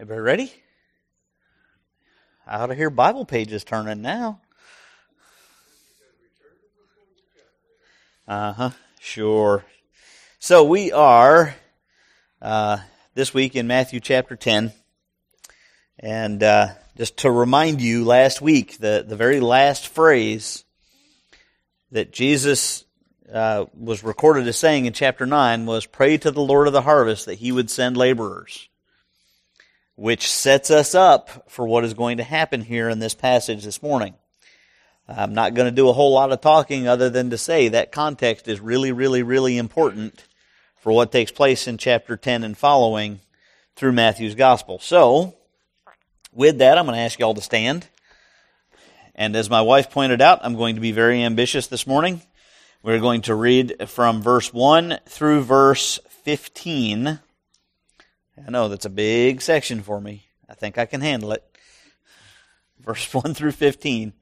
Everybody ready? I ought to hear Bible pages turning now. Uh huh. Sure. So we are uh, this week in Matthew chapter 10. And uh, just to remind you, last week, the, the very last phrase that Jesus uh, was recorded as saying in chapter 9 was, Pray to the Lord of the harvest that he would send laborers which sets us up for what is going to happen here in this passage this morning. I'm not going to do a whole lot of talking other than to say that context is really, really, really important for what takes place in chapter 10 and following through Matthew's gospel. So, with that, I'm going to ask you all to stand. And as my wife pointed out, I'm going to be very ambitious this morning. We're going to read from verse 1 through verse 15 I know that's a big section for me. I think I can handle it. Verse 1 through 15.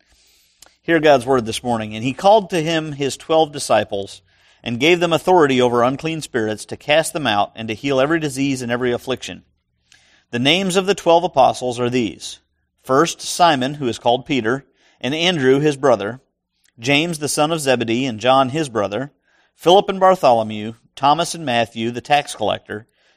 Hear God's word this morning. And he called to him his twelve disciples and gave them authority over unclean spirits to cast them out and to heal every disease and every affliction. The names of the twelve apostles are these. First, Simon, who is called Peter, and Andrew, his brother, James, the son of Zebedee, and John, his brother, Philip and Bartholomew, Thomas and Matthew, the tax collector,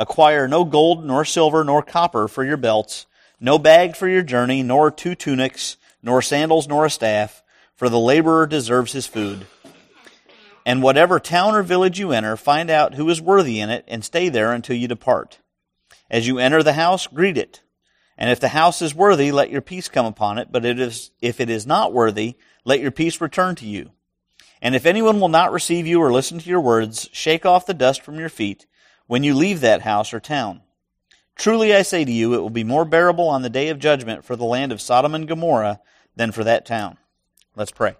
Acquire no gold, nor silver, nor copper for your belts, no bag for your journey, nor two tunics, nor sandals, nor a staff, for the laborer deserves his food. And whatever town or village you enter, find out who is worthy in it, and stay there until you depart. As you enter the house, greet it. And if the house is worthy, let your peace come upon it, but it is, if it is not worthy, let your peace return to you. And if anyone will not receive you or listen to your words, shake off the dust from your feet when you leave that house or town. Truly I say to you, it will be more bearable on the day of judgment for the land of Sodom and Gomorrah than for that town. Let's pray.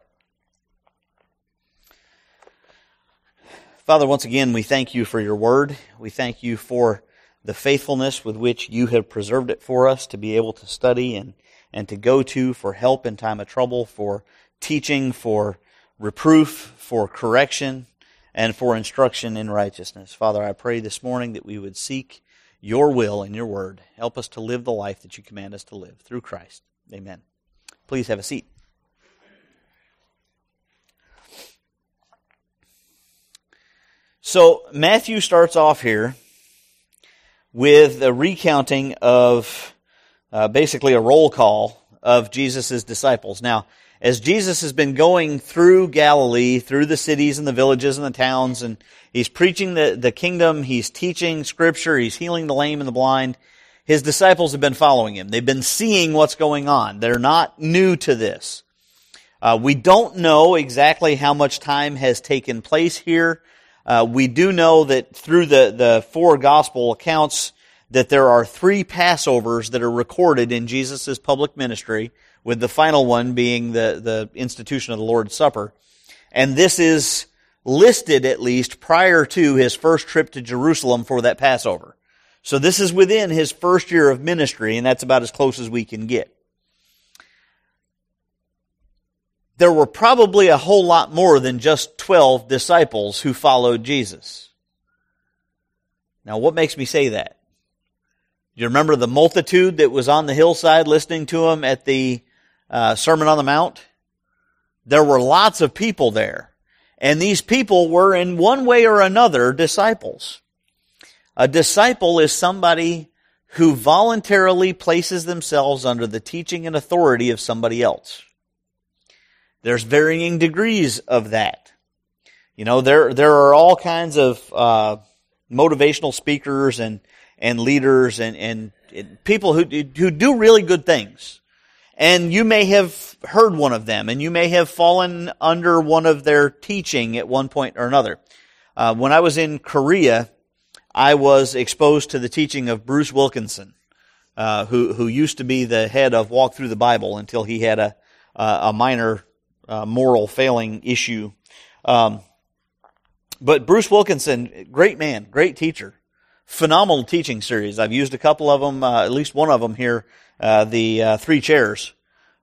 Father, once again, we thank you for your word. We thank you for the faithfulness with which you have preserved it for us to be able to study and, and to go to for help in time of trouble, for teaching, for reproof, for correction, and for instruction in righteousness. Father, I pray this morning that we would seek your will and your word. Help us to live the life that you command us to live through Christ. Amen. Please have a seat. So, Matthew starts off here with a recounting of uh, basically a roll call of Jesus' disciples. Now, as Jesus has been going through Galilee, through the cities and the villages and the towns, and he's preaching the, the kingdom, he's teaching scripture, he's healing the lame and the blind, his disciples have been following him. They've been seeing what's going on. They're not new to this. Uh, we don't know exactly how much time has taken place here. Uh, we do know that through the, the four gospel accounts that there are three Passovers that are recorded in Jesus' public ministry with the final one being the, the institution of the Lord's Supper. And this is listed at least prior to his first trip to Jerusalem for that Passover. So this is within his first year of ministry, and that's about as close as we can get. There were probably a whole lot more than just 12 disciples who followed Jesus. Now, what makes me say that? You remember the multitude that was on the hillside listening to him at the uh, Sermon on the Mount, there were lots of people there. And these people were in one way or another disciples. A disciple is somebody who voluntarily places themselves under the teaching and authority of somebody else. There's varying degrees of that. You know, there there are all kinds of uh, motivational speakers and and leaders and and people who who do really good things and you may have heard one of them, and you may have fallen under one of their teaching at one point or another. Uh, when I was in Korea, I was exposed to the teaching of Bruce Wilkinson. uh, who who used to be the head of Walk Through the Bible until he had a a minor uh, moral failing issue. Um, but Bruce Wilkinson, great man, great teacher, phenomenal teaching series. I've used a couple of them, uh, at least one of them here, uh, the uh, three chairs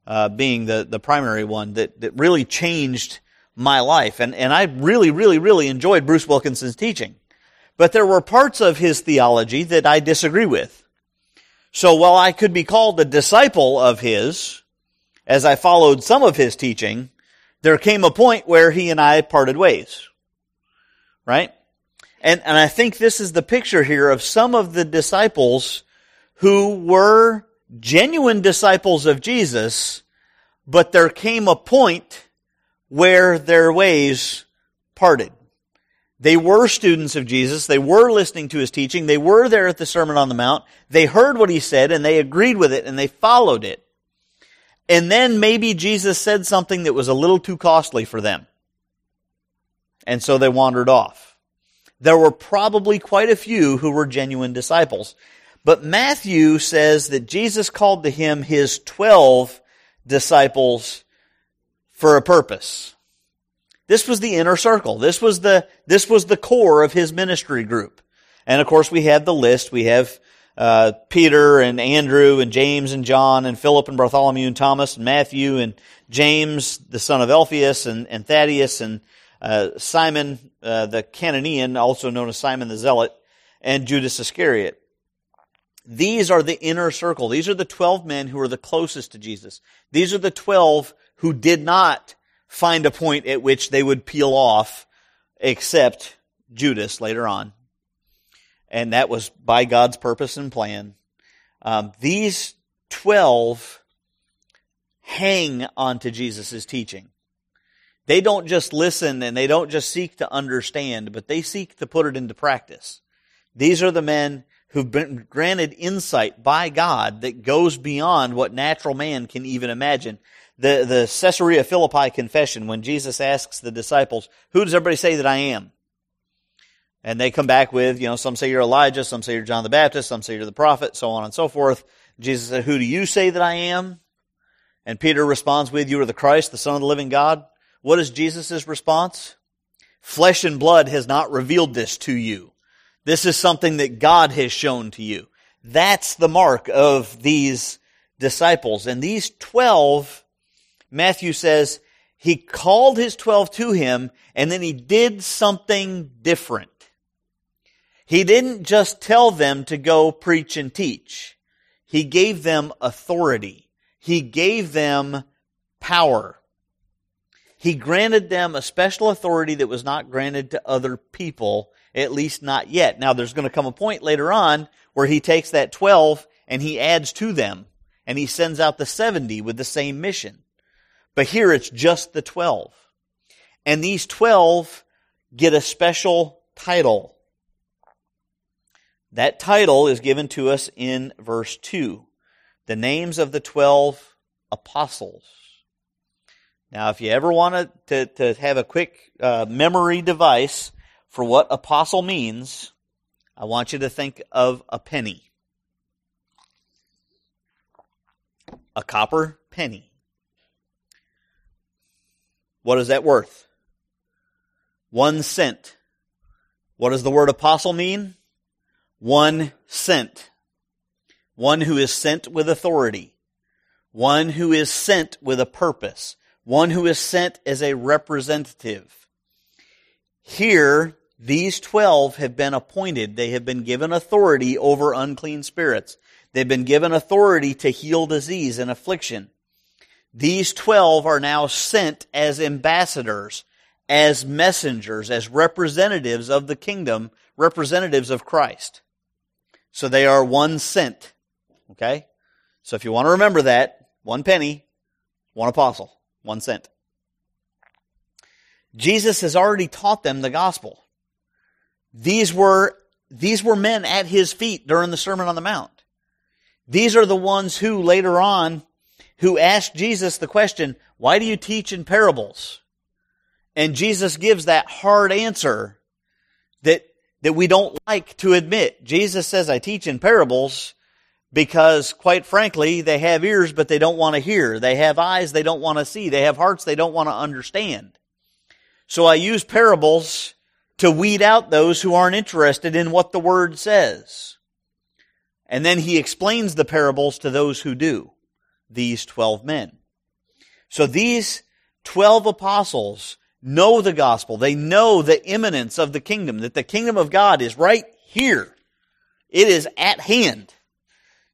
uh, being the the primary one that that really changed my life, and and I really, really, really enjoyed Bruce Wilkinson's teaching. But there were parts of his theology that I disagree with. So while I could be called a disciple of his, as I followed some of his teaching, there came a point where he and I parted ways. Right? And, and I think this is the picture here of some of the disciples who were genuine disciples of Jesus, but there came a point where their ways parted. They were students of Jesus. They were listening to his teaching. They were there at the Sermon on the Mount. They heard what he said and they agreed with it and they followed it. And then maybe Jesus said something that was a little too costly for them. And so they wandered off. There were probably quite a few who were genuine disciples. But Matthew says that Jesus called to him his twelve disciples for a purpose. This was the inner circle. This was the, this was the core of his ministry group. And of course we have the list. We have, uh, Peter and Andrew and James and John and Philip and Bartholomew and Thomas and Matthew and James, the son of Alphaeus and, and Thaddeus and, uh, Simon, uh, the Cananean, also known as Simon the Zealot, and Judas Iscariot. These are the inner circle. These are the 12 men who are the closest to Jesus. These are the 12 who did not find a point at which they would peel off except Judas later on. And that was by God's purpose and plan. Um, these 12 hang onto Jesus' teaching. They don't just listen and they don't just seek to understand, but they seek to put it into practice. These are the men who've been granted insight by God that goes beyond what natural man can even imagine. The, the Caesarea Philippi confession, when Jesus asks the disciples, who does everybody say that I am? And they come back with, you know, some say you're Elijah, some say you're John the Baptist, some say you're the prophet, so on and so forth. Jesus said, who do you say that I am? And Peter responds with, you are the Christ, the Son of the living God. What is Jesus' response? Flesh and blood has not revealed this to you this is something that God has shown to you. That's the mark of these disciples. And these 12, Matthew says, he called his 12 to him and then he did something different. He didn't just tell them to go preach and teach. He gave them authority. He gave them power. He granted them a special authority that was not granted to other people at least not yet. Now there's going to come a point later on where he takes that 12 and he adds to them and he sends out the 70 with the same mission. But here it's just the 12. And these 12 get a special title. That title is given to us in verse 2. The names of the 12 apostles. Now, if you ever want to, to, have a quick uh, memory device, for what apostle means, I want you to think of a penny. A copper penny. What is that worth? One cent. What does the word apostle mean? One sent. One who is sent with authority. One who is sent with a purpose. One who is sent as a representative. Here, these 12 have been appointed. They have been given authority over unclean spirits. They've been given authority to heal disease and affliction. These 12 are now sent as ambassadors, as messengers, as representatives of the kingdom, representatives of Christ. So they are one sent. Okay? So if you want to remember that, one penny, one apostle, one sent. Jesus has already taught them the gospel. These were, these were men at his feet during the Sermon on the Mount. These are the ones who later on, who asked Jesus the question, why do you teach in parables? And Jesus gives that hard answer that, that we don't like to admit. Jesus says, I teach in parables Because, quite frankly, they have ears, but they don't want to hear. They have eyes, they don't want to see. They have hearts, they don't want to understand. So I use parables to weed out those who aren't interested in what the Word says. And then he explains the parables to those who do, these 12 men. So these 12 apostles know the gospel. They know the imminence of the kingdom, that the kingdom of God is right here. It is at hand.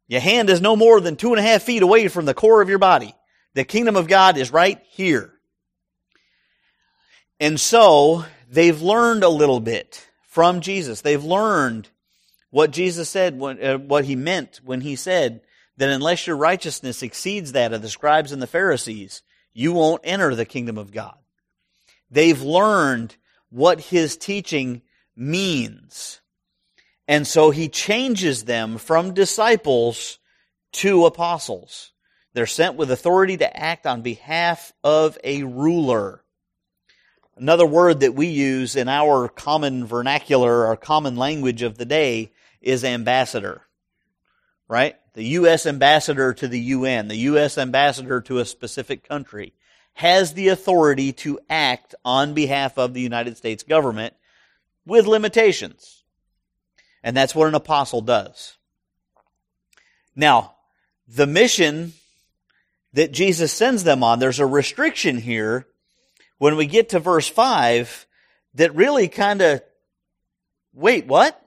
Your hand is no more than two and a half feet away from the core of your body. The kingdom of God is right here. And so they've learned a little bit from Jesus. They've learned what Jesus said, uh, what he meant when he said that unless your righteousness exceeds that of the scribes and the Pharisees, you won't enter the kingdom of God. They've learned what his teaching means. And so he changes them from disciples to apostles. They're sent with authority to act on behalf of a ruler. Another word that we use in our common vernacular, our common language of the day, is ambassador. Right? The U.S. ambassador to the UN, the U.S. ambassador to a specific country, has the authority to act on behalf of the United States government with limitations. And that's what an apostle does. Now, the mission that Jesus sends them on, there's a restriction here when we get to verse 5 that really kind of, wait, what?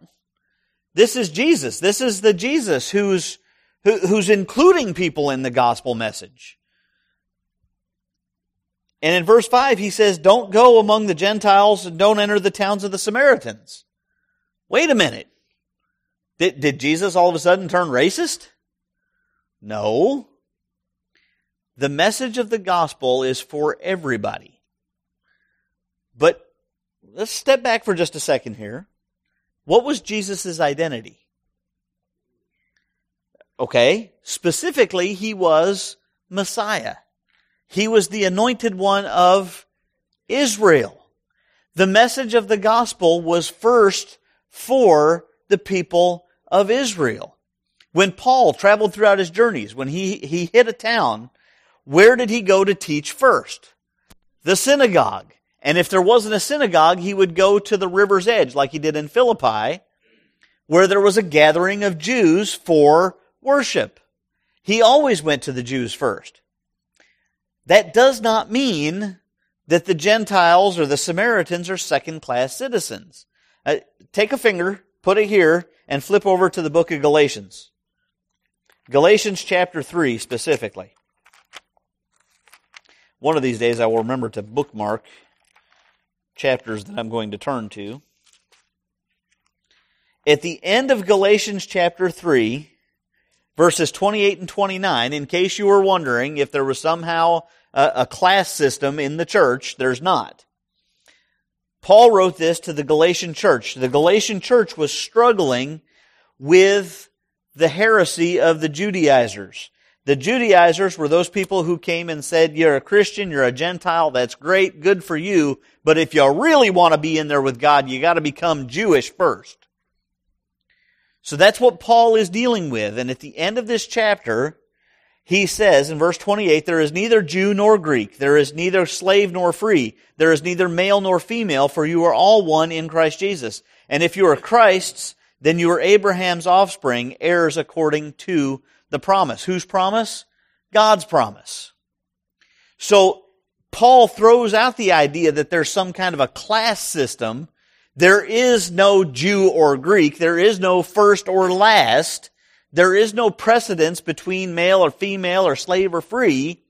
This is Jesus. This is the Jesus who's, who, who's including people in the gospel message. And in verse 5, he says, Don't go among the Gentiles and don't enter the towns of the Samaritans. Wait a minute. Did, did Jesus all of a sudden turn racist? No. The message of the gospel is for everybody. But let's step back for just a second here. What was Jesus' identity? Okay, specifically, he was Messiah. He was the anointed one of Israel. The message of the gospel was first for the people of Israel. When Paul traveled throughout his journeys, when he, he hit a town, where did he go to teach first? The synagogue. And if there wasn't a synagogue, he would go to the river's edge, like he did in Philippi, where there was a gathering of Jews for worship. He always went to the Jews first. That does not mean that the Gentiles or the Samaritans are second class citizens. Uh, take a finger, put it here, and flip over to the book of Galatians. Galatians chapter 3 specifically. One of these days I will remember to bookmark chapters that I'm going to turn to. At the end of Galatians chapter 3, verses 28 and 29, in case you were wondering if there was somehow a, a class system in the church, there's not. Paul wrote this to the Galatian church. The Galatian church was struggling with the heresy of the Judaizers. The Judaizers were those people who came and said, you're a Christian, you're a Gentile, that's great, good for you, but if you really want to be in there with God, you gotta become Jewish first. So that's what Paul is dealing with, and at the end of this chapter, he says in verse 28, there is neither Jew nor Greek, there is neither slave nor free, there is neither male nor female, for you are all one in Christ Jesus. And if you are Christ's, then you are Abraham's offspring, heirs according to the promise. Whose promise? God's promise. So, Paul throws out the idea that there's some kind of a class system. There is no Jew or Greek. There is no first or last. There is no precedence between male or female or slave or free.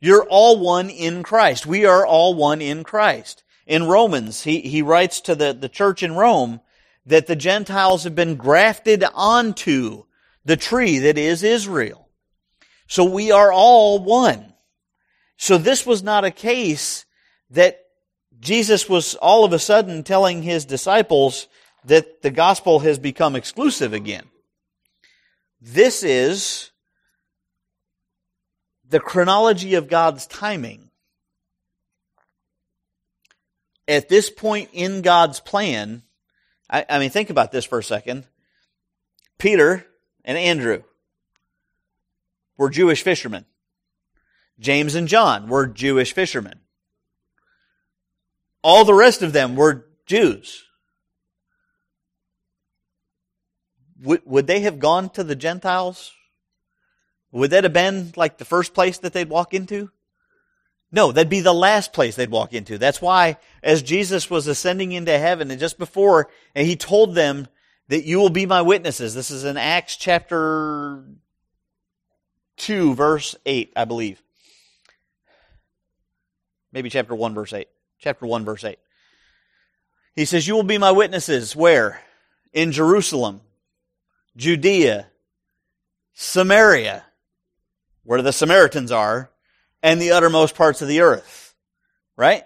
You're all one in Christ. We are all one in Christ. In Romans, he, he writes to the, the church in Rome that the Gentiles have been grafted onto the tree that is Israel. So we are all one. So this was not a case that Jesus was all of a sudden telling his disciples that the gospel has become exclusive again. This is the chronology of God's timing. At this point in God's plan, I, I, mean, think about this for a second. Peter and Andrew, were Jewish fishermen. James and John were Jewish fishermen. All the rest of them were Jews. Would, would they have gone to the Gentiles? Would that have been like the first place that they'd walk into? No, that'd be the last place they'd walk into. That's why, as Jesus was ascending into heaven, and just before, and he told them that you will be my witnesses. This is in Acts chapter 2, verse 8, I believe. Maybe chapter 1, verse 8. Chapter 1, verse 8. He says, You will be my witnesses. Where? In Jerusalem, Judea, Samaria, where the Samaritans are, and the uttermost parts of the earth. Right?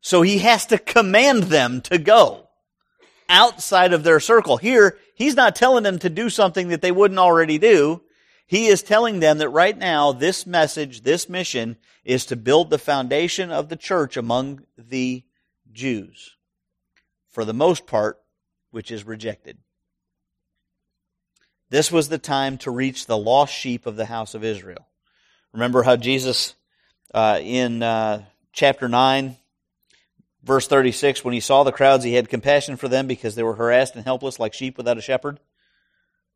So he has to command them to go outside of their circle. Here, he's not telling them to do something that they wouldn't already do. He is telling them that right now, this message, this mission, is to build the foundation of the church among the Jews. For the most part, which is rejected. This was the time to reach the lost sheep of the house of Israel. Remember how Jesus, uh, in uh, chapter 9, verse 36, when he saw the crowds, he had compassion for them because they were harassed and helpless like sheep without a shepherd?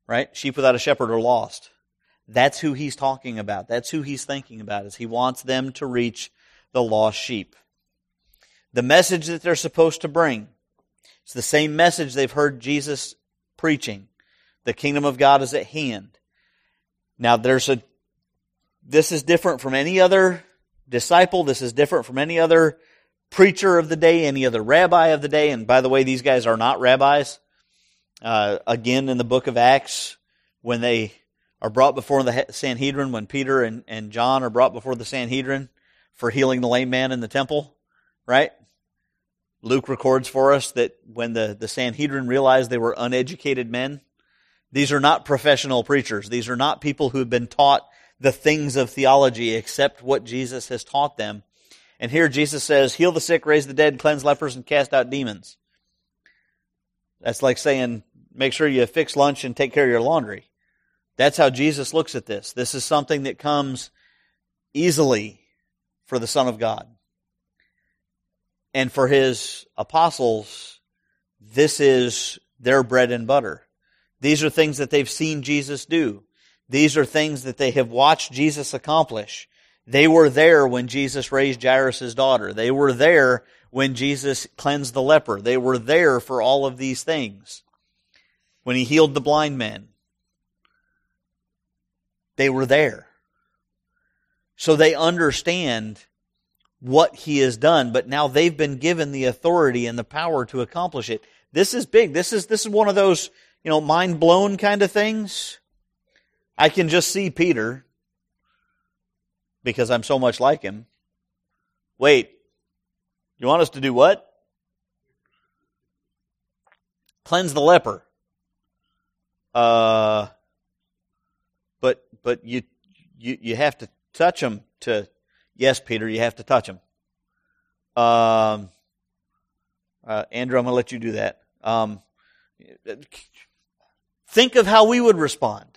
Right? Sheep without a shepherd are lost. That's who he's talking about. That's who he's thinking about, is he wants them to reach the lost sheep. The message that they're supposed to bring, it's the same message they've heard Jesus preaching. The kingdom of God is at hand. Now there's a this is different from any other disciple. This is different from any other preacher of the day, any other rabbi of the day. And by the way, these guys are not rabbis. Uh, again, in the book of Acts, when they are brought before the Sanhedrin, when Peter and, and John are brought before the Sanhedrin for healing the lame man in the temple, right? Luke records for us that when the, the Sanhedrin realized they were uneducated men, these are not professional preachers. These are not people who have been taught the things of theology except what Jesus has taught them. And here Jesus says, heal the sick, raise the dead, cleanse lepers, and cast out demons. That's like saying, make sure you fix lunch and take care of your laundry. That's how Jesus looks at this. This is something that comes easily for the Son of God. And for his apostles, this is their bread and butter. These are things that they've seen Jesus do. These are things that they have watched Jesus accomplish. They were there when Jesus raised Jairus' daughter. They were there when Jesus cleansed the leper. They were there for all of these things. When he healed the blind men. They were there. So they understand what he has done, but now they've been given the authority and the power to accomplish it. This is big. This is, this is one of those, you know, mind blown kind of things. I can just see Peter because I'm so much like him. Wait, you want us to do what? Cleanse the leper. Uh, but but you you you have to touch him to. Yes, Peter, you have to touch him. Um, uh, Andrew, I'm going to let you do that. Um, think of how we would respond.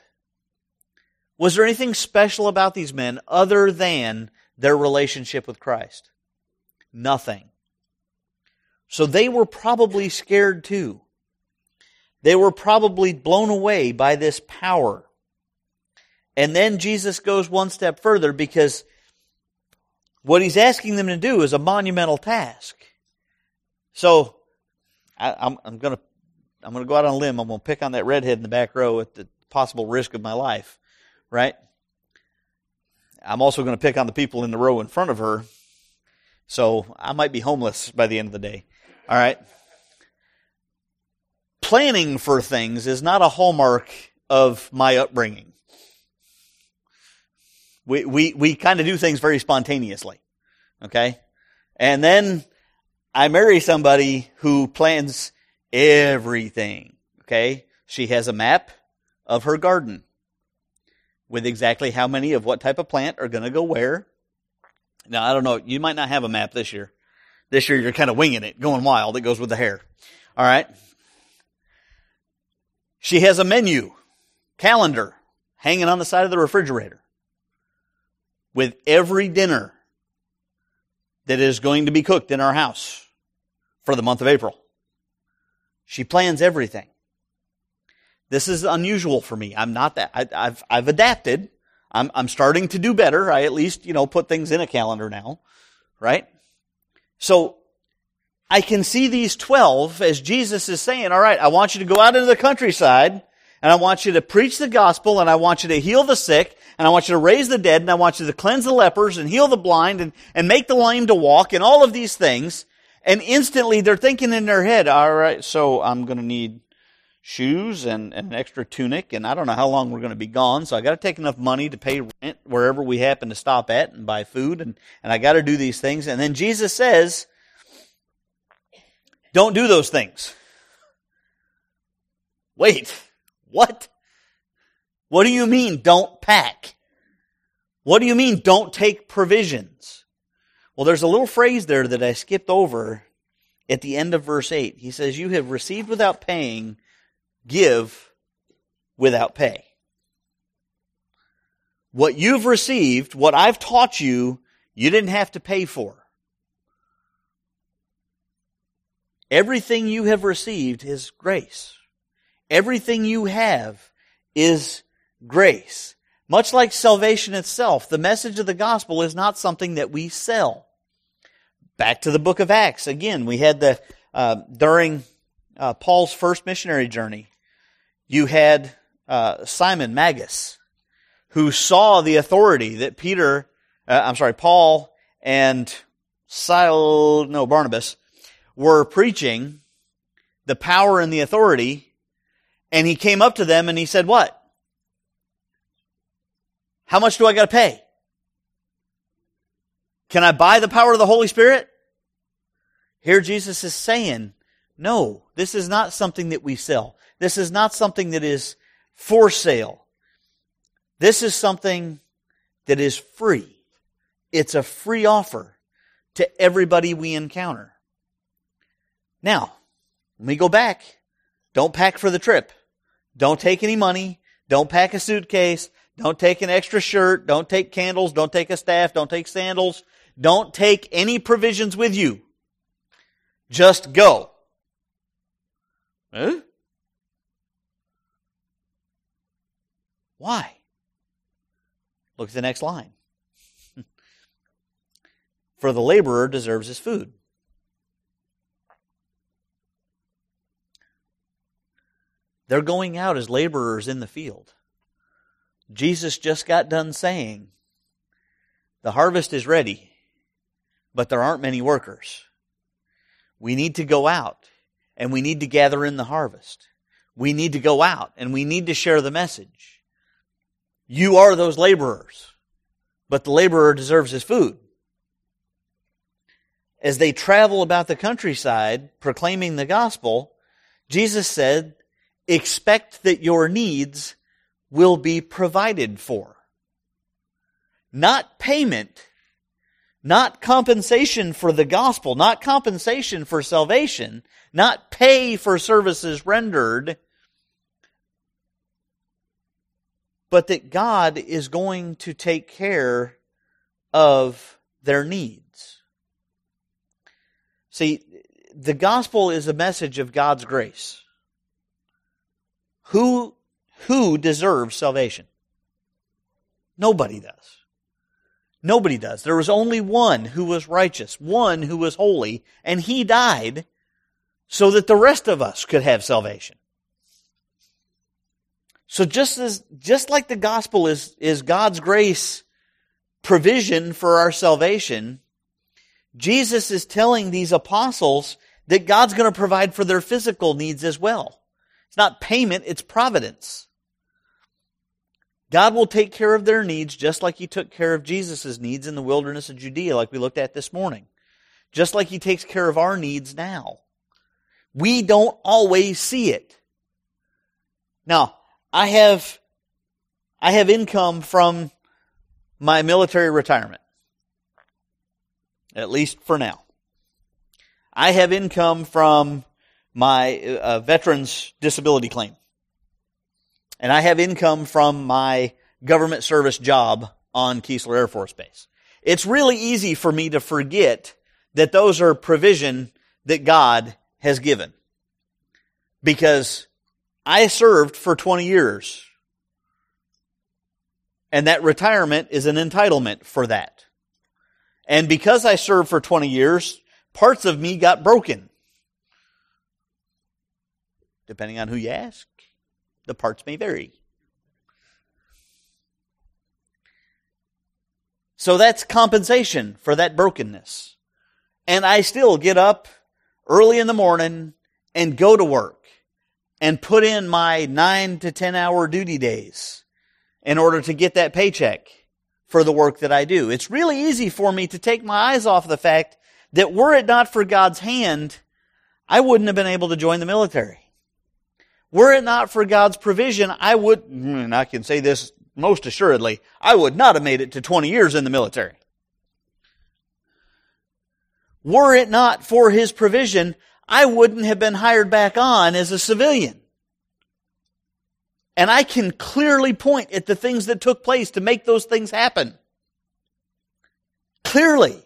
Was there anything special about these men other than their relationship with Christ? Nothing. So they were probably scared too. They were probably blown away by this power. And then Jesus goes one step further because what he's asking them to do is a monumental task. So I, am going to I'm going to go out on a limb. I'm going to pick on that redhead in the back row at the possible risk of my life right? I'm also going to pick on the people in the row in front of her. So I might be homeless by the end of the day. All right. Planning for things is not a hallmark of my upbringing. We, we, we kind of do things very spontaneously. Okay. And then I marry somebody who plans everything. Okay. She has a map of her garden with exactly how many of what type of plant are going to go where. Now, I don't know. You might not have a map this year. This year you're kind of winging it, going wild. It goes with the hair. All right. She has a menu, calendar hanging on the side of the refrigerator with every dinner that is going to be cooked in our house for the month of April. She plans everything. This is unusual for me. I'm not that. I, have I've adapted. I'm I'm starting to do better. I at least you know put things in a calendar now, right? So I can see these twelve as Jesus is saying, "All right, I want you to go out into the countryside." And I want you to preach the gospel and I want you to heal the sick and I want you to raise the dead and I want you to cleanse the lepers and heal the blind and, and make the lame to walk and all of these things. And instantly they're thinking in their head, all right, so I'm going to need shoes and, and, an extra tunic, and I don't know how long we're going to be gone, so I got to take enough money to pay rent wherever we happen to stop at and buy food, and, and I got to do these things. And then Jesus says, don't do those things. Wait, what? What do you mean don't pack? What do you mean don't take provisions? Well, there's a little phrase there that I skipped over at the end of verse 8. He says, You have received without paying, give without pay. What you've received, what I've taught you, you didn't have to pay for. Everything you have received is grace. Everything you have is grace. Much like salvation itself, the message of the gospel is not something that we sell. Back to the book of Acts. Again, we had the, uh, during uh, Paul's first missionary journey, you had uh, Simon Magus, who saw the authority that Peter, uh, I'm sorry, Paul and Sil, no, Barnabas, were preaching the power and the authority, and he came up to them and he said, What? How much do I got to pay? Can I buy the power of the Holy Spirit? Here Jesus is saying, no, this is not something that we sell. This is not something that is for sale. This is something that is free. It's a free offer to everybody we encounter. Now, let me go back. Don't pack for the trip. Don't take any money. Don't pack a suitcase. Don't take an extra shirt. Don't take candles. Don't take a staff. Don't take sandals. Don't take any provisions with you. Just go. Huh? Why? Look at the next line. For the laborer deserves his food. They're going out as laborers in the field. Jesus just got done saying, The harvest is ready, but there aren't many workers. We need to go out and we need to gather in the harvest. We need to go out and we need to share the message. You are those laborers, but the laborer deserves his food. As they travel about the countryside proclaiming the gospel, Jesus said, expect that your needs will be provided for. Not payment, not compensation for the gospel, not compensation for salvation, not pay for services rendered, but that God is going to take care of their needs. See, the gospel is a message of God's grace. Who who deserves salvation? Nobody does. Nobody does. There was only one who was righteous, one who was holy, and he died so that the rest of us could have salvation. So just as, just like the gospel is, is God's grace provision for our salvation, Jesus is telling these apostles that God's going to provide for their physical needs as well. It's not payment, it's providence. God will take care of their needs just like He took care of Jesus' needs in the wilderness of Judea, like we looked at this morning. Just like He takes care of our needs now. We don't always see it. Now, I have, I have income from my military retirement. At least for now. I have income from my uh, veterans disability claim. And I have income from my government service job on Keesler Air Force Base. It's really easy for me to forget that those are provision that God has given. Because I served for 20 years. And that retirement is an entitlement for that. And because I served for 20 years, parts of me got broken. Depending on who you ask, the parts may vary. So that's compensation for that brokenness. And I still get up early in the morning and go to work and put in my nine to 10 hour duty days in order to get that paycheck for the work that I do. It's really easy for me to take my eyes off the fact that were it not for God's hand, I wouldn't have been able to join the military. Were it not for God's provision, I would, and I can say this most assuredly, I would not have made it to 20 years in the military. Were it not for His provision, I wouldn't have been hired back on as a civilian. And I can clearly point at the things that took place to make those things happen. Clearly,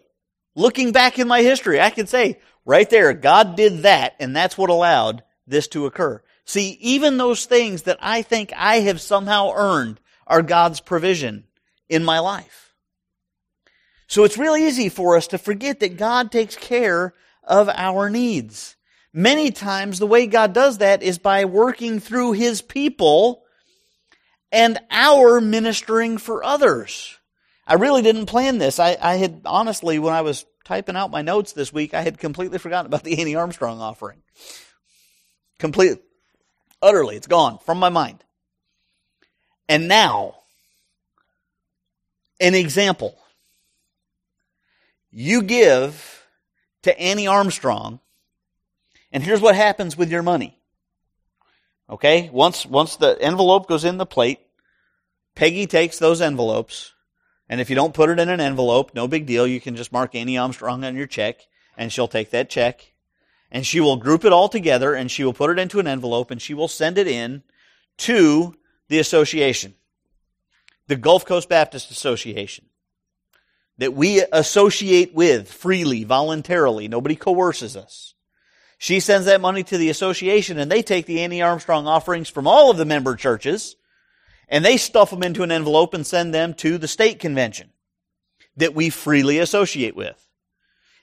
looking back in my history, I can say, right there, God did that, and that's what allowed this to occur. See, even those things that I think I have somehow earned are God's provision in my life. So it's real easy for us to forget that God takes care of our needs. Many times the way God does that is by working through His people and our ministering for others. I really didn't plan this. I, I had honestly, when I was typing out my notes this week, I had completely forgotten about the Annie Armstrong offering. Completely. Utterly. It's gone from my mind. And now, an example. You give to Annie Armstrong, and here's what happens with your money. Okay? Once, once the envelope goes in the plate, Peggy takes those envelopes, and if you don't put it in an envelope, no big deal. You can just mark Annie Armstrong on your check, and she'll take that check, and she will group it all together, and she will put it into an envelope, and she will send it in to the association, the Gulf Coast Baptist Association, that we associate with freely, voluntarily. Nobody coerces us. She sends that money to the association and they take the Annie Armstrong offerings from all of the member churches and they stuff them into an envelope and send them to the state convention that we freely associate with.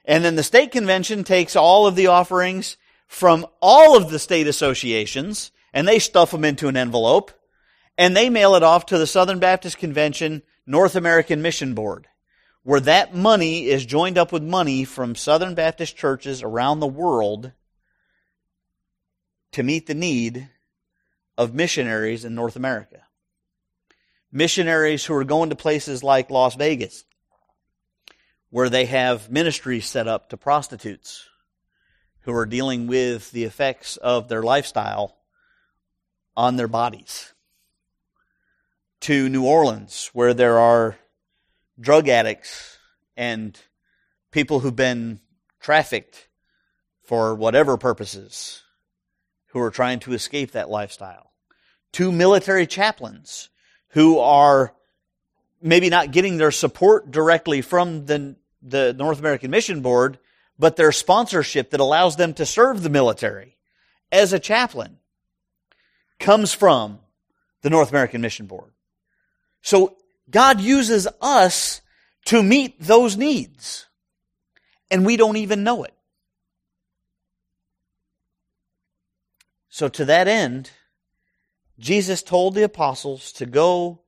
And then the state convention takes all of the offerings from all of the state associations and they stuff them into an envelope and they mail it off to the Southern Baptist Convention North American Mission Board, where that money is joined up with money from Southern Baptist churches around the world to meet the need of missionaries in North America. Missionaries who are going to places like Las Vegas, where they have ministries set up to prostitutes who are dealing with the effects of their lifestyle on their bodies to New Orleans, where there are drug addicts and people who've been trafficked for whatever purposes who are trying to escape that lifestyle. Two military chaplains who are maybe not getting their support directly from the, the North American Mission Board, but their sponsorship that allows them to serve the military as a chaplain comes from the North American Mission Board. So God uses us to meet those needs. And we don't even know it. So to that end, Jesus told the apostles to go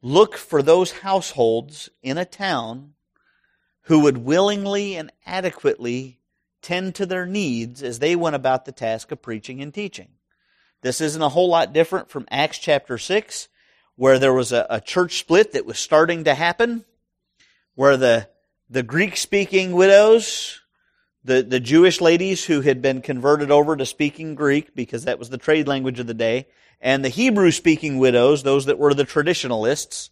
look for those households in a town who would willingly and adequately tend to their needs as they went about the task of preaching and teaching. This isn't a whole lot different from Acts chapter 6, where there was a, a church split that was starting to happen, where the, the Greek speaking widows, the, the Jewish ladies who had been converted over to speaking Greek because that was the trade language of the day, and the Hebrew speaking widows, those that were the traditionalists,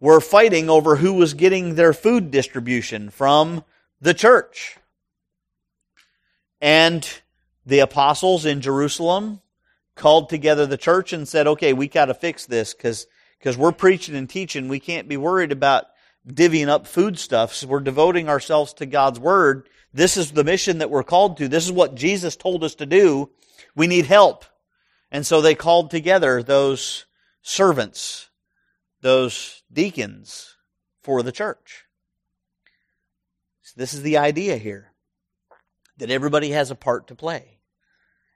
were fighting over who was getting their food distribution from the church. And the apostles in Jerusalem called together the church and said, okay, we got to fix this because because we're preaching and teaching. We can't be worried about divvying up foodstuffs. We're devoting ourselves to God's Word. This is the mission that we're called to. This is what Jesus told us to do. We need help. And so they called together those servants, those deacons for the church. So this is the idea here that everybody has a part to play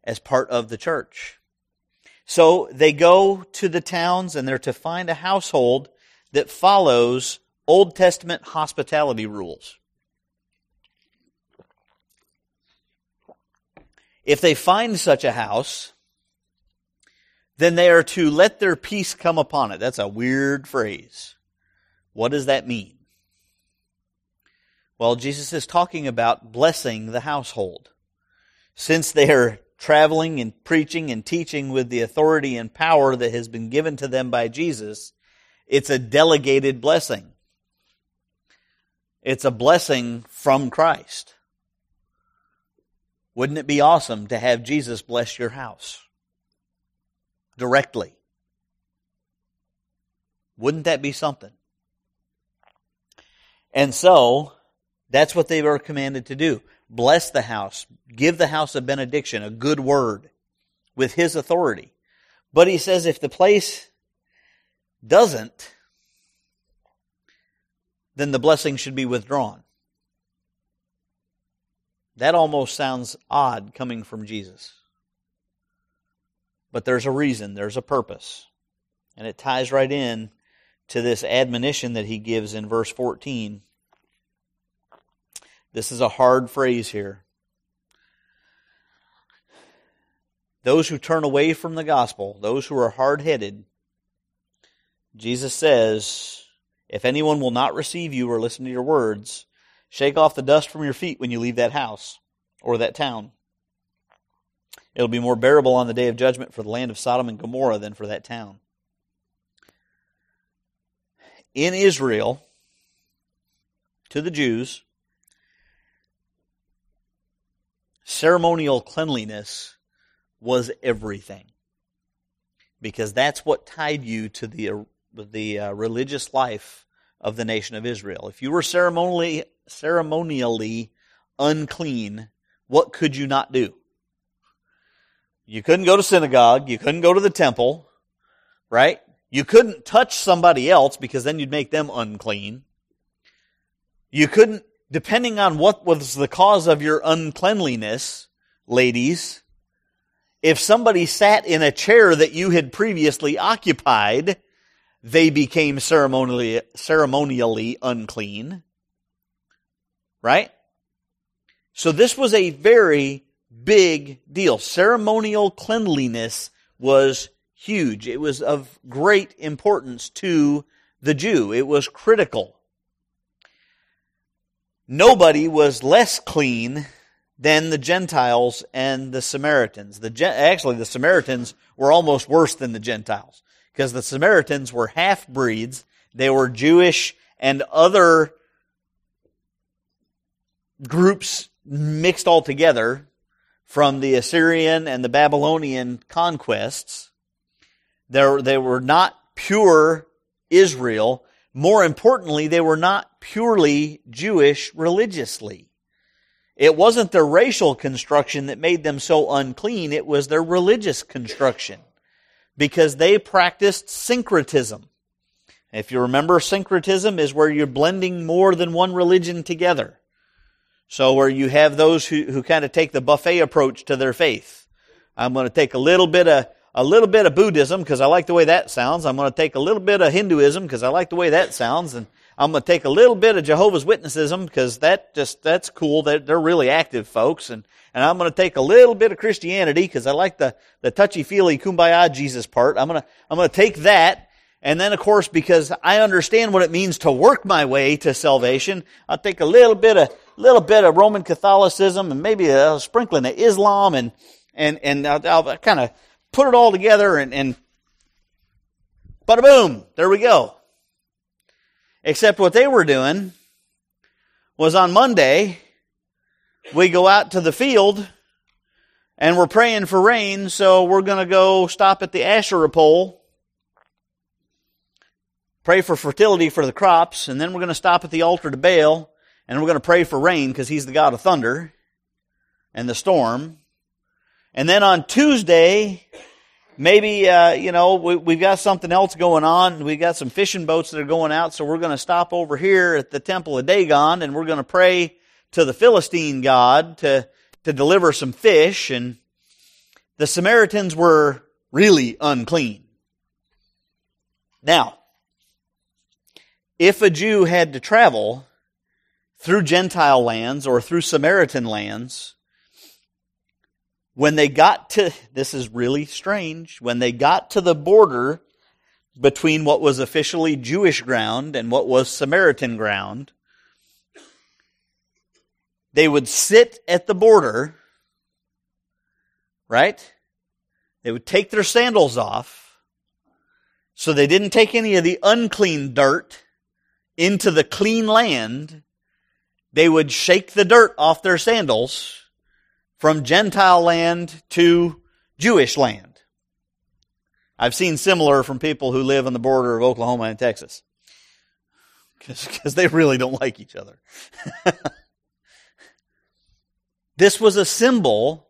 as part of the church. So they go to the towns and they're to find a household that follows Old Testament hospitality rules. If they find such a house, then they are to let their peace come upon it. That's a weird phrase. What does that mean? Well, Jesus is talking about blessing the household. Since they are traveling and preaching and teaching with the authority and power that has been given to them by Jesus, it's a delegated blessing. It's a blessing from Christ. Wouldn't it be awesome to have Jesus bless your house directly? Wouldn't that be something? And so, that's what they were commanded to do bless the house, give the house a benediction, a good word with his authority. But he says if the place doesn't, then the blessing should be withdrawn. That almost sounds odd coming from Jesus. But there's a reason, there's a purpose. And it ties right in to this admonition that he gives in verse 14 this is a hard phrase here. Those who turn away from the gospel, those who are hard headed, Jesus says, If anyone will not receive you or listen to your words, shake off the dust from your feet when you leave that house or that town. It'll be more bearable on the day of judgment for the land of Sodom and Gomorrah than for that town. In Israel, to the Jews, ceremonial cleanliness was everything. Because that's what tied you to the, the uh, religious life of the nation of Israel. If you were ceremonially, ceremonially unclean, what could you not do? You couldn't go to synagogue. You couldn't go to the temple, right? You couldn't touch somebody else because then you'd make them unclean. You couldn't depending on what was the cause of your uncleanliness, ladies, if somebody sat in a chair that you had previously occupied, they became ceremonially, ceremonially unclean. Right? So this was a very big deal. Ceremonial cleanliness was huge. It was of great importance to the Jew. It was critical nobody was less clean than the Gentiles and the Samaritans. The actually the Samaritans were almost worse than the Gentiles because the Samaritans were half breeds. They were Jewish and other groups mixed all together from the Assyrian and the Babylonian conquests. They were not pure Israel. More importantly, they were not purely Jewish religiously. It wasn't their racial construction that made them so unclean, it was their religious construction. Because they practiced syncretism. If you remember, syncretism is where you're blending more than one religion together. So where you have those who, who kind of take the buffet approach to their faith. I'm going to take a little bit of a little bit of Buddhism because I like the way that sounds. I'm going to take a little bit of Hinduism because I like the way that sounds. And I'm going to take a little bit of Jehovah's Witnessism because that just, that's cool. They're, they're really active folks. And, and I'm going to take a little bit of Christianity because I like the, the touchy-feely kumbaya Jesus part. I'm going to, I'm going to take that. And then of course, because I understand what it means to work my way to salvation, I'll take a little bit of, little bit of Roman Catholicism and maybe a sprinkling of Islam and, and, and I'll, I'll kind of put it all together and, and bada boom, there we go. Except what they were doing was on Monday, we go out to the field and we're praying for rain, so we're going to go stop at the Asherah pole, pray for fertility for the crops, and then we're going to stop at the altar to Baal, and we're going to pray for rain because he's the God of thunder and the storm. And then on Tuesday, maybe, uh, you know, we, have got something else going on. We've got some fishing boats that are going out, so we're going to stop over here at the temple of Dagon, and we're going to pray to the Philistine God to to deliver some fish, and the Samaritans were really unclean. Now, if a Jew had to travel through Gentile lands or through Samaritan lands, when they got to, this is really strange, when they got to the border between what was officially Jewish ground and what was Samaritan ground, they would sit at the border, right? They would take their sandals off, so they didn't take any of the unclean dirt into the clean land. They would shake the dirt off their sandals from Gentile land to Jewish land. I've seen similar from people who live on the border of Oklahoma and Texas. Because they really don't like each other. This was a symbol,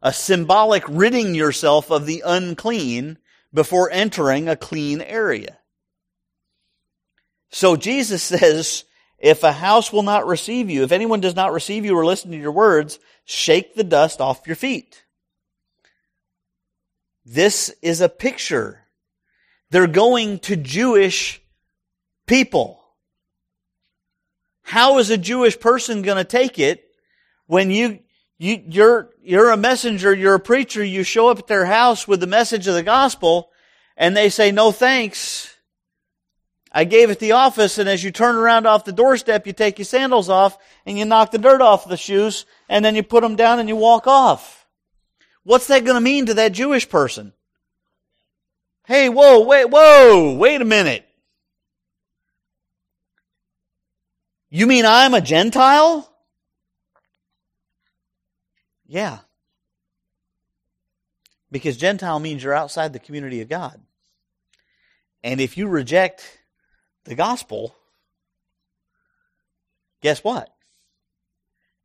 a symbolic ridding yourself of the unclean before entering a clean area. So Jesus says, if a house will not receive you, if anyone does not receive you or listen to your words, shake the dust off your feet. This is a picture. They're going to Jewish people. How is a Jewish person going to take it when you, you, you're, you're a messenger, you're a preacher, you show up at their house with the message of the gospel, and they say, no thanks. I gave it the office, and as you turn around off the doorstep, you take your sandals off, and you knock the dirt off the shoes, and then you put them down and you walk off. What's that going to mean to that Jewish person? Hey, whoa, wait, whoa, wait a minute. You mean I'm a Gentile? Yeah. Because Gentile means you're outside the community of God. And if you reject the gospel, guess what?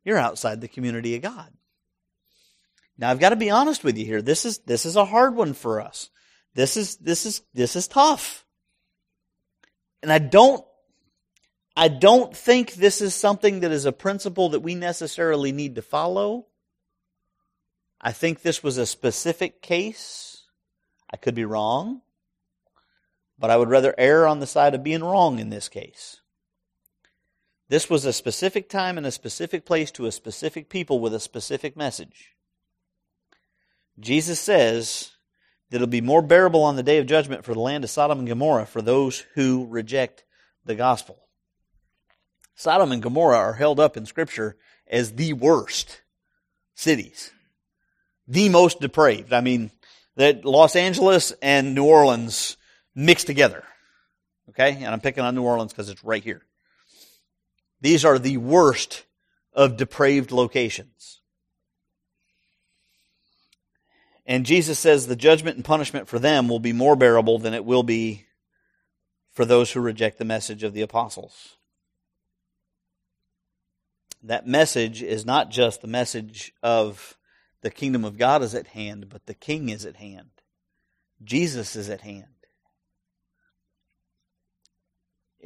You're outside the community of God. Now I've got to be honest with you here. This is this is a hard one for us. This is this is this is tough. And I don't I don't think this is something that is a principle that we necessarily need to follow. I think this was a specific case. I could be wrong, but I would rather err on the side of being wrong in this case. This was a specific time and a specific place to a specific people with a specific message. Jesus says that it'll be more bearable on the day of judgment for the land of Sodom and Gomorrah for those who reject the gospel. Sodom and Gomorrah are held up in Scripture as the worst cities the most depraved. I mean, that Los Angeles and New Orleans mixed together. Okay? And I'm picking on New Orleans because it's right here. These are the worst of depraved locations. And Jesus says the judgment and punishment for them will be more bearable than it will be for those who reject the message of the apostles. That message is not just the message of the kingdom of God is at hand, but the king is at hand. Jesus is at hand.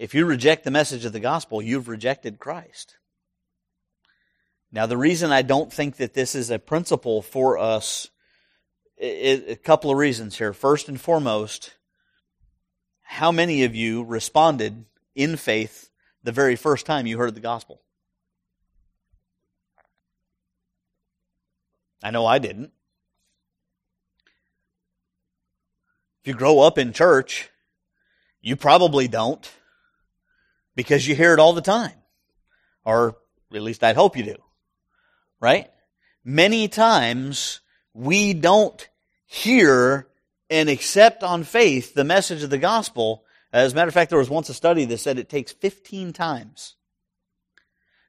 If you reject the message of the gospel, you've rejected Christ. Now, the reason I don't think that this is a principle for us, a couple of reasons here. First and foremost, how many of you responded in faith the very first time you heard the gospel? I know I didn't. If you grow up in church, you probably don't because you hear it all the time. Or at least I'd hope you do. Right? Many times we don't hear and accept on faith the message of the gospel. As a matter of fact, there was once a study that said it takes 15 times.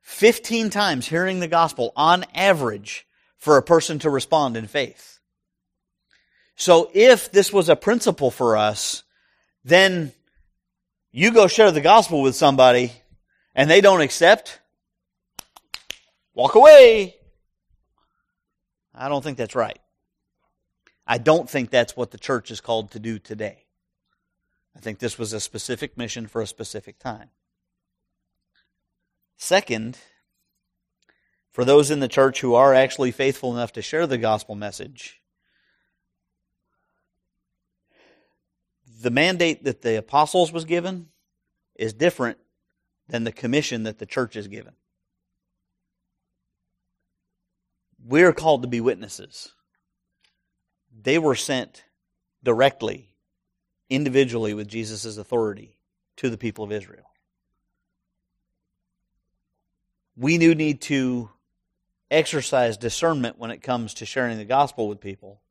15 times hearing the gospel on average for a person to respond in faith. So if this was a principle for us, then you go share the gospel with somebody and they don't accept, walk away. I don't think that's right. I don't think that's what the church is called to do today. I think this was a specific mission for a specific time. Second, for those in the church who are actually faithful enough to share the gospel message, the mandate that the apostles was given is different than the commission that the church is given. We're called to be witnesses. They were sent directly, individually, with Jesus' authority to the people of Israel. We do need to exercise discernment when it comes to sharing the gospel with people.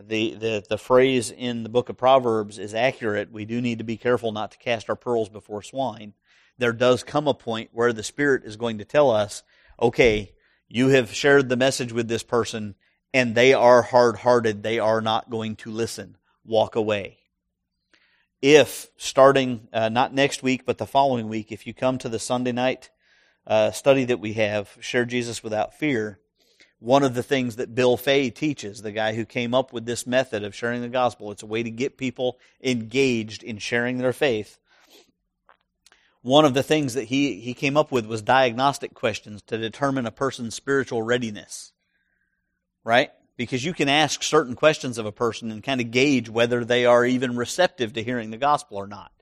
The, the, the phrase in the book of Proverbs is accurate. We do need to be careful not to cast our pearls before swine. There does come a point where the Spirit is going to tell us, okay, you have shared the message with this person and they are hard hearted. They are not going to listen. Walk away. If starting, uh, not next week, but the following week, if you come to the Sunday night uh, study that we have, Share Jesus Without Fear, one of the things that Bill Fay teaches, the guy who came up with this method of sharing the gospel, it's a way to get people engaged in sharing their faith. One of the things that he, he came up with was diagnostic questions to determine a person's spiritual readiness. Right? Because you can ask certain questions of a person and kind of gauge whether they are even receptive to hearing the gospel or not.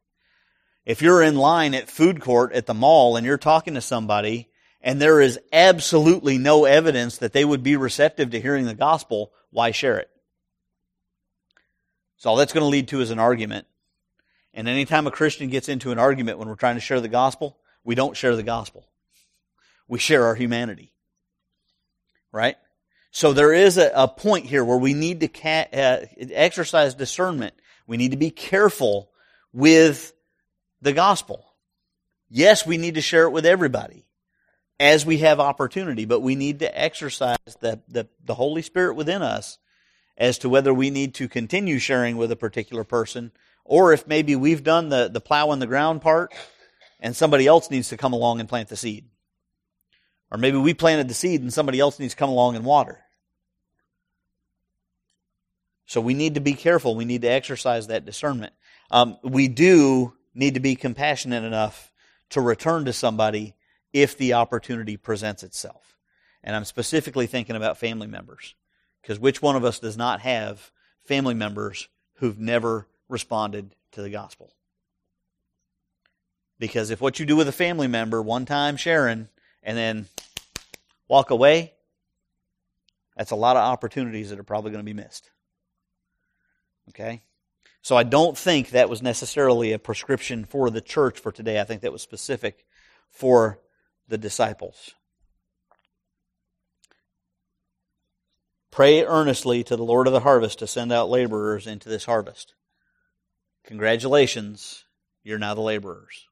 If you're in line at food court at the mall and you're talking to somebody and there is absolutely no evidence that they would be receptive to hearing the gospel, why share it? So all that's going to lead to is an argument. And anytime a Christian gets into an argument when we're trying to share the gospel, we don't share the gospel. We share our humanity. Right? So there is a, a point here where we need to ca- uh, exercise discernment. We need to be careful with the gospel. Yes, we need to share it with everybody as we have opportunity, but we need to exercise the, the, the Holy Spirit within us as to whether we need to continue sharing with a particular person or if maybe we've done the, the plow in the ground part and somebody else needs to come along and plant the seed. Or maybe we planted the seed and somebody else needs to come along and water. So we need to be careful. We need to exercise that discernment. Um, we do need to be compassionate enough to return to somebody if the opportunity presents itself. And I'm specifically thinking about family members. Because which one of us does not have family members who've never responded to the gospel? Because if what you do with a family member, one time sharing, and then walk away, that's a lot of opportunities that are probably going to be missed. Okay? So I don't think that was necessarily a prescription for the church for today. I think that was specific for the disciples. Pray earnestly to the Lord of the harvest to send out laborers into this harvest. Congratulations, you're now the laborers.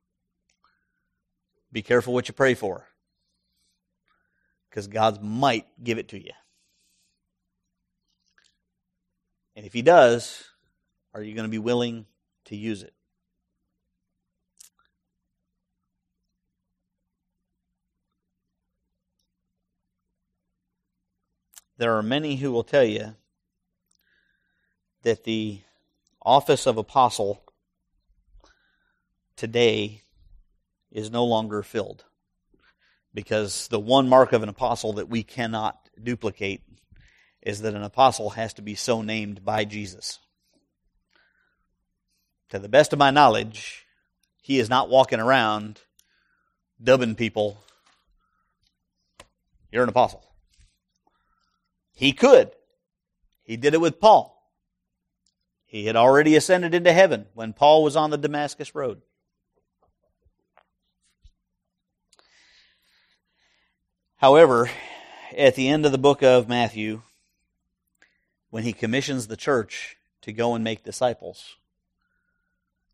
Be careful what you pray for, because God might give it to you. And if He does, are you going to be willing to use it? There are many who will tell you that the office of apostle today is no longer filled because the one mark of an apostle that we cannot duplicate is that an apostle has to be so named by Jesus to the best of my knowledge, he is not walking around dubbing people, you're an apostle. He could. He did it with Paul. He had already ascended into heaven when Paul was on the Damascus Road. However, at the end of the book of Matthew, when he commissions the church to go and make disciples,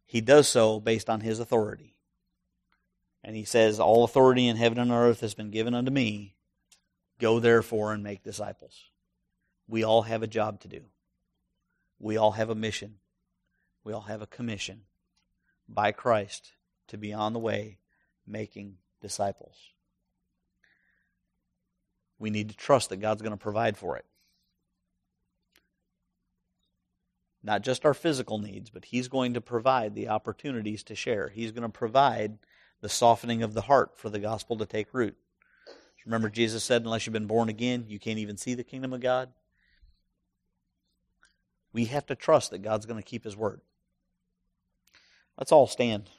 he does so based on his authority. And he says, All authority in heaven and earth has been given unto me. Go therefore and make disciples. We all have a job to do. We all have a mission. We all have a commission by Christ to be on the way making disciples. We need to trust that God's going to provide for it. Not just our physical needs, but He's going to provide the opportunities to share. He's going to provide the softening of the heart for the gospel to take root. Remember, Jesus said, unless you've been born again, you can't even see the kingdom of God. We have to trust that God's going to keep His word. Let's all stand.